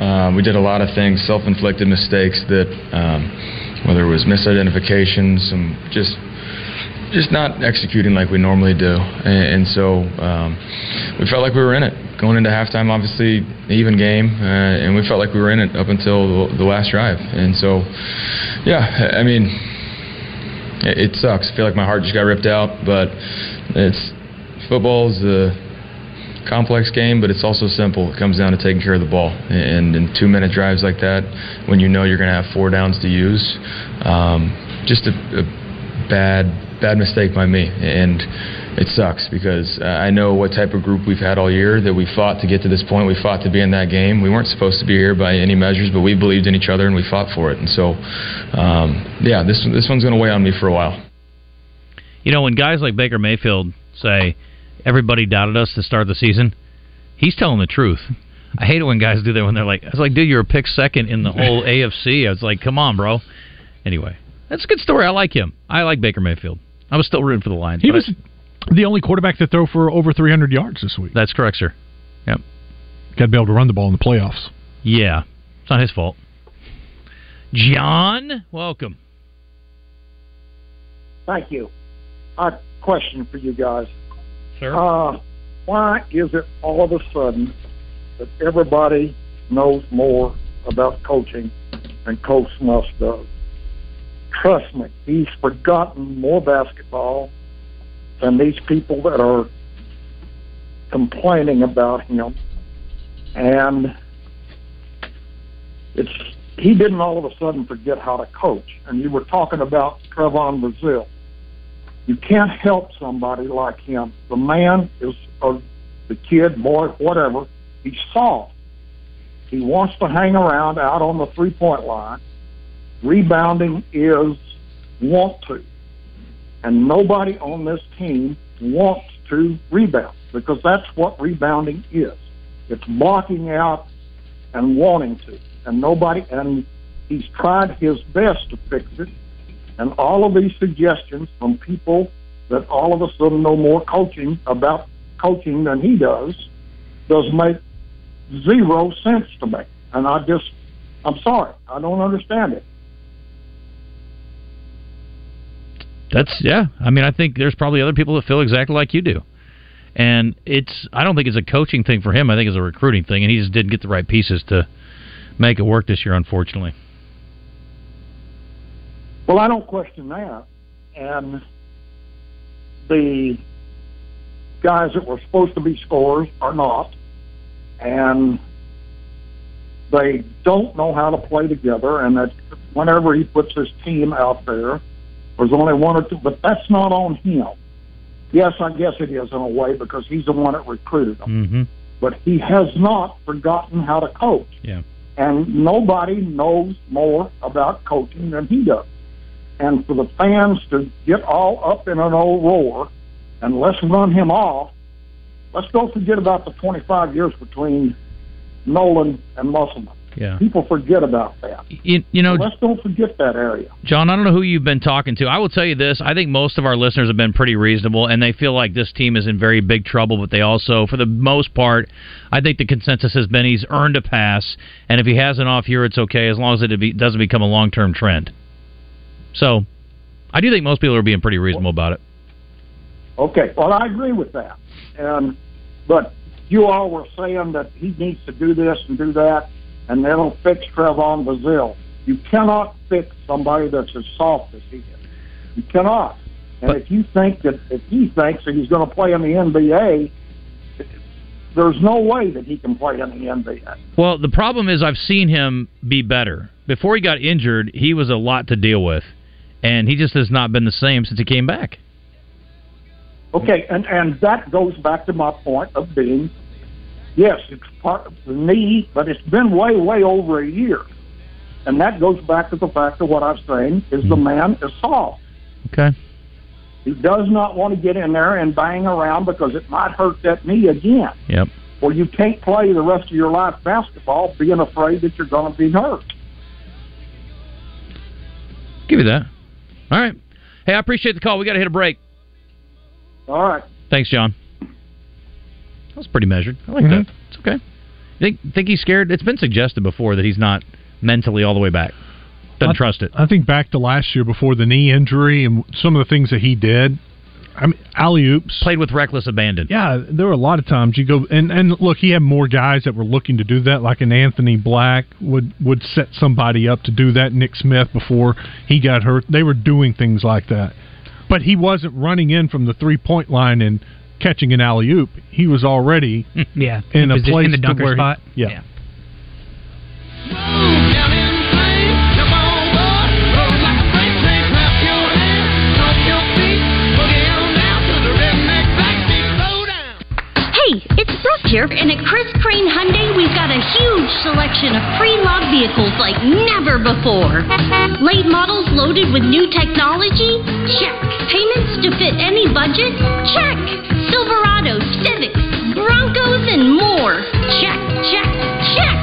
um, we did a lot of things, self-inflicted mistakes that um, whether it was misidentification, some just just not executing like we normally do, and, and so um, we felt like we were in it going into halftime. Obviously, even game, uh, and we felt like we were in it up until the, the last drive, and so yeah, I mean. It, it sucks. I feel like my heart just got ripped out, but it's football's a complex game, but it's also simple. It comes down to taking care of the ball, and in two-minute drives like that, when you know you're going to have four downs to use, um, just a, a bad bad mistake by me, and it sucks because uh, I know what type of group we've had all year. That we fought to get to this point. We fought to be in that game. We weren't supposed to be here by any measures, but we believed in each other and we fought for it. And so, um, yeah, this this one's going to weigh on me for a while. You know, when guys like Baker Mayfield say everybody doubted us to start the season, he's telling the truth. I hate it when guys do that when they're like, "I was like, dude, you're a pick second in the whole AFC." I was like, "Come on, bro." Anyway, that's a good story. I like him. I like Baker Mayfield. I was still rooting for the Lions. He but was the only quarterback to throw for over 300 yards this week. That's correct, sir. Yep. Got to be able to run the ball in the playoffs. Yeah, it's not his fault. John, welcome. Thank you. A question for you guys. Sir. Uh, why is it all of a sudden that everybody knows more about coaching than Coach Smuss does? Trust me, he's forgotten more basketball than these people that are complaining about him. And it's he didn't all of a sudden forget how to coach. And you were talking about Trevon Brazile. You can't help somebody like him. The man is or the kid, boy, whatever. He's soft. He wants to hang around out on the three point line. Rebounding is want to. And nobody on this team wants to rebound because that's what rebounding is. It's blocking out and wanting to. And nobody, and he's tried his best to fix it. And all of these suggestions from people that all of a sudden know more coaching about coaching than he does does make zero sense to me. And I just, I'm sorry, I don't understand it. That's yeah. I mean, I think there's probably other people that feel exactly like you do. And it's I don't think it's a coaching thing for him. I think it's a recruiting thing, and he just didn't get the right pieces to make it work this year, unfortunately. Well, I don't question that. And the guys that were supposed to be scorers are not. And they don't know how to play together. And that whenever he puts his team out there, there's only one or two, but that's not on him. Yes, I guess it is in a way because he's the one that recruited them. Mm-hmm. But he has not forgotten how to coach. Yeah. And nobody knows more about coaching than he does. And for the fans to get all up in an old roar and let's run him off, let's don't forget about the 25 years between Nolan and Musselman. Yeah. People forget about that. You, you know, So let's don't forget that area. John, I don't know who you've been talking to. I will tell you this: I think most of our listeners have been pretty reasonable, and they feel like this team is in very big trouble. But they also, for the most part, I think the consensus has been he's earned a pass, and if he has an off year, it's okay as long as it be, doesn't become a long term trend. So, I do think most people are being pretty reasonable about it. Okay, well, I agree with that. And but you all were saying that he needs to do this and do that, and that'll fix Trevon Brazile. You cannot fix somebody that's as soft as he is. You cannot. And if you think that if he thinks that he's going to play in the NBA, there's no way that he can play in the NBA. Well, the problem is I've seen him be better. Before he got injured, he was a lot to deal with, and he just has not been the same since he came back. Okay, and and that goes back to my point of being, yes, it's part of the knee, but it's been way, way over a year, and that goes back to the fact of what I'm saying is the mm-hmm. man is soft. Okay. He does not want to get in there and bang around because it might hurt that knee again. Yep. Or you can't play the rest of your life basketball being afraid that you're going to be hurt. Give you that. All right. Hey, I appreciate the call. We got to hit a break. All right. Thanks, John. That was pretty measured. I like Mhm. that. It's okay. Think think he's scared? It's been suggested before that he's not mentally all the way back. Doesn't I- trust it. I think back to last year before the knee injury and some of the things that he did. I mean, alley oops. Played with reckless abandon. Yeah, there were a lot of times you go and and look, he had more guys that were looking to do that, like an Anthony Black would would set somebody up to do that. Nick Smith before he got hurt, they were doing things like that, but he wasn't running in from the three point line and catching an alley oop, he was already yeah in, a place in the dunker spot. He, yeah. yeah. Hey, it's Brooke here, and at Chris Crane Hyundai a huge selection of pre-loved vehicles like never before. Late models loaded with new technology? Check. Payments to fit any budget? Check. Silverados, Civics, Broncos, and more. Check, check, check.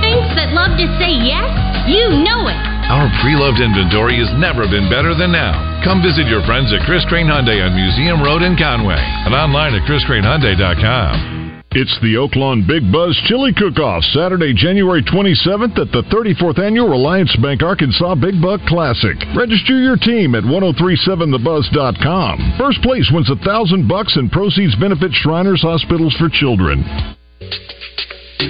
Banks that love to say yes? You know it. Our pre-loved inventory has never been better than now. Come visit your friends at Chris Crane Hyundai on Museum Road in Conway and online at chriscranehyundai.com. It's the Oaklawn Big Buzz Chili Cook-Off, Saturday, January 27th at the 34th Annual Reliance Bank Arkansas Big Buck Classic. Register your team at 1037thebuzz.com. First place wins a thousand bucks and proceeds benefit Shriners Hospitals for Children.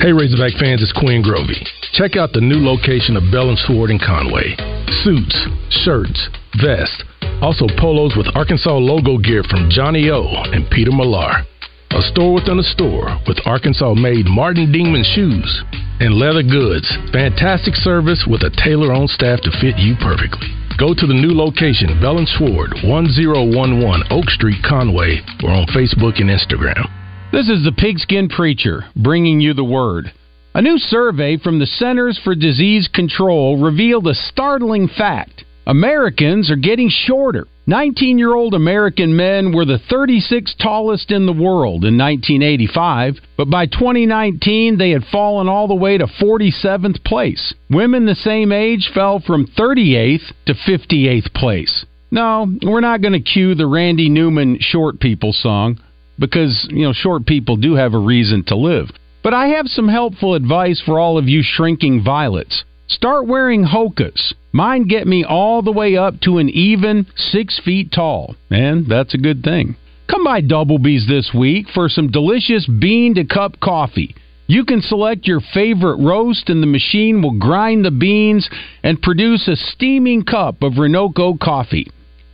Hey Razorback fans, it's Quinn Grovey. Check out the new location of Bell and Sword in Conway. Suits, shirts, vests, also polos with Arkansas logo gear from Johnny O and Peter Millar. A store within a store with Arkansas-made Martin Dingman shoes and leather goods. Fantastic service with a tailor-on staff to fit you perfectly. Go to the new location, Bell and Sword, 1011 Oak Street, Conway, or on Facebook and Instagram. This is the Pigskin Preacher bringing you the word. A new survey from the Centers for Disease Control revealed a startling fact. Americans are getting shorter. 19 year old American men were the 36th tallest in the world in 1985, but by 2019 they had fallen all the way to 47th place. Women the same age fell from 38th to 58th place. No, we're not going to cue the Randy Newman Short People song because, you know, short people do have a reason to live. But I have some helpful advice for all of you shrinking violets. Start wearing hokas. Mine get me all the way up to an even six feet tall, and that's a good thing. Come by Doublebee's this week for some delicious bean to cup coffee. You can select your favorite roast, and the machine will grind the beans and produce a steaming cup of Renoco coffee.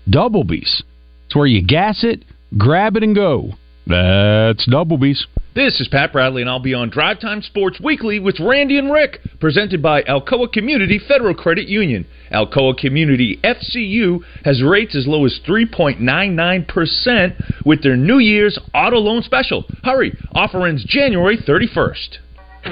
Doublebee's. It's where you gas it, grab it, and go. That's Doublebee's. This is Pat Bradley, and I'll be on Drive Time Sports Weekly with Randy and Rick, presented by Alcoa Community Federal Credit Union. Alcoa Community FCU has rates as low as 3.99% with their New Year's auto loan special. Hurry, offer ends January 31st.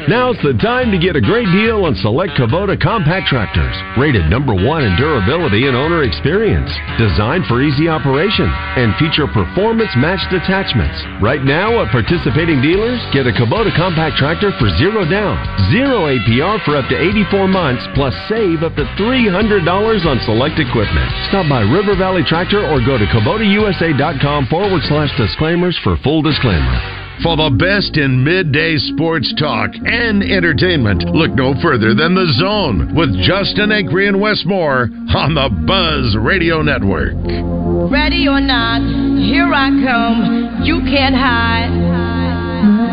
Now's the time to get a great deal on select Kubota compact tractors, rated number one in durability and owner experience, designed for easy operation, and feature performance matched attachments. Right now, at participating dealers, get a Kubota compact tractor for zero down, zero APR for up to 84 months, plus save up to $300 on select equipment. Stop by River Valley Tractor or go to KubotaUSA.com forward slash disclaimers for full disclaimer. For the best in midday sports talk and entertainment, look no further than The Zone with Justin Acree and Wes Moore on the Buzz Radio Network. Ready or not, here I come. You can't hide.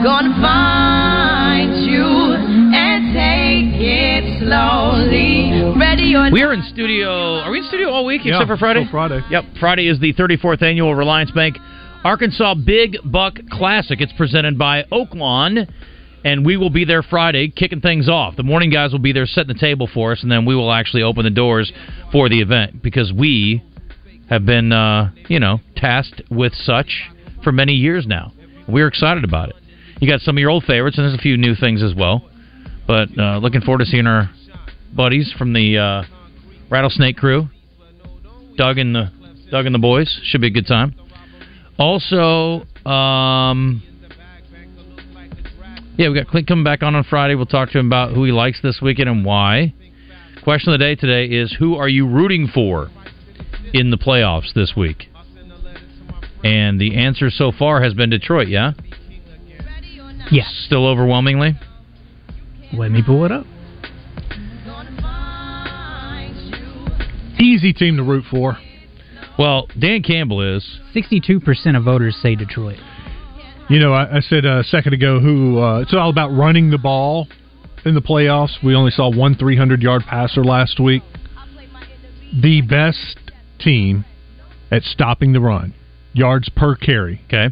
Gonna find you and take it slowly. Ready or not? We are in studio. Are we in studio all week Yeah, except for Friday? Friday. Yep. Friday is the 34th annual Reliance Bank Arkansas Big Buck Classic. It's presented by Oaklawn, and we will be there Friday kicking things off. The morning guys will be there setting the table for us, and then we will actually open the doors for the event because we have been, uh, you know, tasked with such for many years now. We're excited about it. You got some of your old favorites, and there's a few new things as well. But uh, looking forward to seeing our buddies from the uh, Rattlesnake crew, Doug and the Doug and the boys. Should be a good time. Also, um, yeah, we got Clint coming back on on Friday. We'll talk to him about who he likes this weekend and why. Question of the day today is: Who are you rooting for in the playoffs this week? And the answer so far has been Detroit. Yeah. Yes. Still overwhelmingly. Let me pull it up. Easy team to root for. Well, Dan Campbell is. 62% of voters say Detroit. You know, I, I said a second ago who uh, it's all about running the ball in the playoffs. We only saw one 300 yard passer last week. The best team at stopping the run, yards per carry. Okay.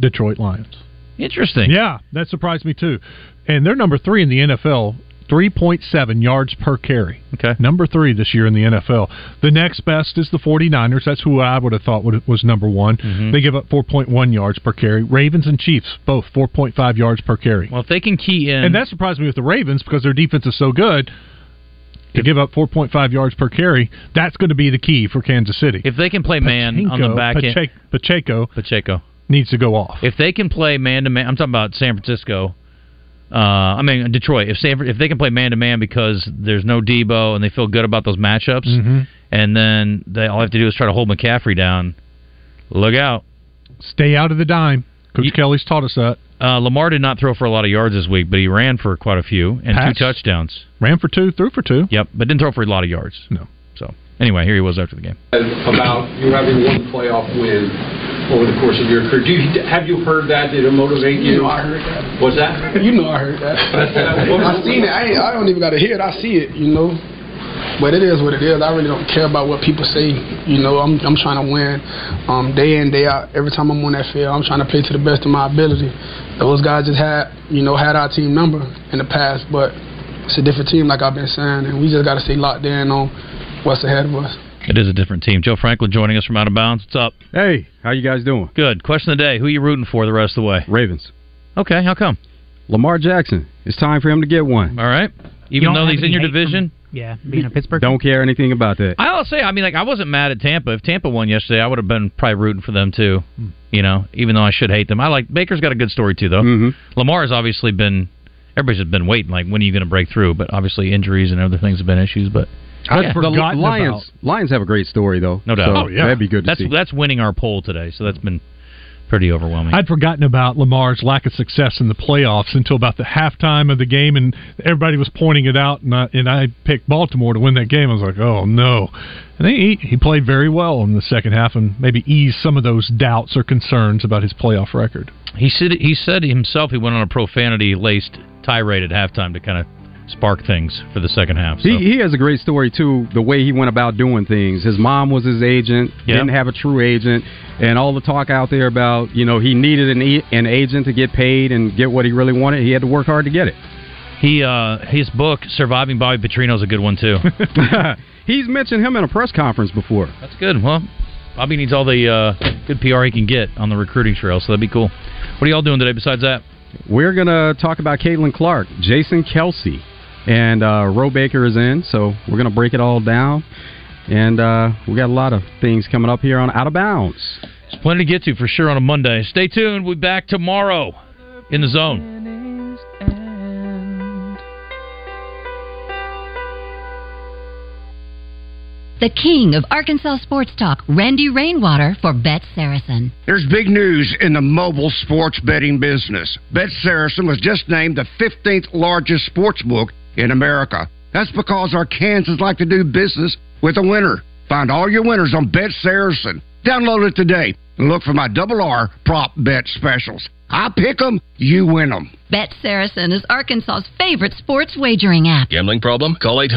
Detroit Lions. Interesting. Yeah, that surprised me too. And they're number three in the NFL 3.7 yards per carry. Okay. Number three this year in the NFL. The next best is the 49ers. That's who I would have thought would, was number one. Mhm. They give up 4.1 yards per carry. Ravens and Chiefs, both 4.5 yards per carry. Well, if they can key in, And that surprised me with the Ravens because their defense is so good. To give up 4.5 yards per carry, that's going to be the key for Kansas City. if they can play man on the Pacheco- back end, Pache- Pacheco Pacheco needs to go off. If they can play man to man, I'm talking about San Francisco. Uh, I mean Detroit. If San, if they can play man to man because there's no Deebo and they feel good about those matchups, Mhm. and then they all have to do is try to hold McCaffrey down. Look out! Stay out of the dime. Coach Kelly's taught us that. Uh, Lamar did not throw for a lot of yards this week, but he ran for quite a few and Pass. two touchdowns. Ran for two, threw for two. Yep, but didn't throw for a lot of yards. No. So anyway, here he was after the game. about you having one playoff win over the course of your career. Do you, have you heard that? Did it motivate you? You know I heard that. What's that? You know I heard that. I seen it. I, I don't even got to hear it. I see it. You know. But it is what it is. I really don't care about what people say. You know, I'm I'm trying to win, um, day in day out. Every time I'm on that field, I'm trying to play to the best of my ability. Those guys just had, you know, had our team number in the past, but it's a different team, like I've been saying, and we just got to stay locked in on what's ahead of us. It is a different team. Joe Franklin joining us from out of bounds. What's up? Hey, how you guys doing? Good. Question of the day: Who are you rooting for the rest of the way? Ravens. Okay, how come? Lamar Jackson. It's time for him to get one. All right. Even though he's in your division. Yeah, being a Pittsburgh. Don't care anything about that. I'll say, I mean, like I wasn't mad at Tampa. If Tampa won yesterday, I would have been probably rooting for them too. You know, even though I should hate them. I like Baker's got a good story too, though. Mm-hmm. Lamar's obviously been. everybody's been waiting. Like, when are you going to break through? But obviously, injuries and other things have been issues. But I'd yeah. forgotten the Lions. Lions have a great story though. no doubt. So oh, That'd be good to that's, see. That's winning our poll today, so that's been pretty overwhelming. I'd forgotten about Lamar's lack of success in the playoffs until about the halftime of the game, and everybody was pointing it out, and I, and I picked Baltimore to win that game. I was like, oh no. And he he played very well in the second half, and maybe eased some of those doubts or concerns about his playoff record. He said he said himself he went on a profanity laced tirade at halftime to kind of spark things for the second half. So. He, he has a great story too. The way he went about doing things. His mom was his agent. Yeah. Didn't have a true agent, and all the talk out there about you know he needed an an agent to get paid and get what he really wanted. He had to work hard to get it. He uh his book Surviving Bobby Petrino is a good one too. He's mentioned him in a press conference before. That's good. Well, Bobby needs all the uh, good PR he can get on the recruiting trail, so that'd be cool. What are y'all doing today besides that? We're gonna talk about Caitlin Clark, Jason Kelce, and uh, Ro Baker is in, so we're gonna break it all down. And uh, we got a lot of things coming up here on Out of Bounds. There's plenty to get to for sure on a Monday. Stay tuned. We'll be back tomorrow in the zone. The king of Arkansas sports talk, Randy Rainwater for Bet Saracen. There's big news in the mobile sports betting business. Bet Saracen was just named the 15th largest sports book in America. That's because our Kansans like to do business with a winner. Find all your winners on Bet Saracen. Download it today and look for my double R prop bet specials. I pick 'em, you win 'em. Bet Saracen is Arkansas's favorite sports wagering app. Gambling problem? Call 800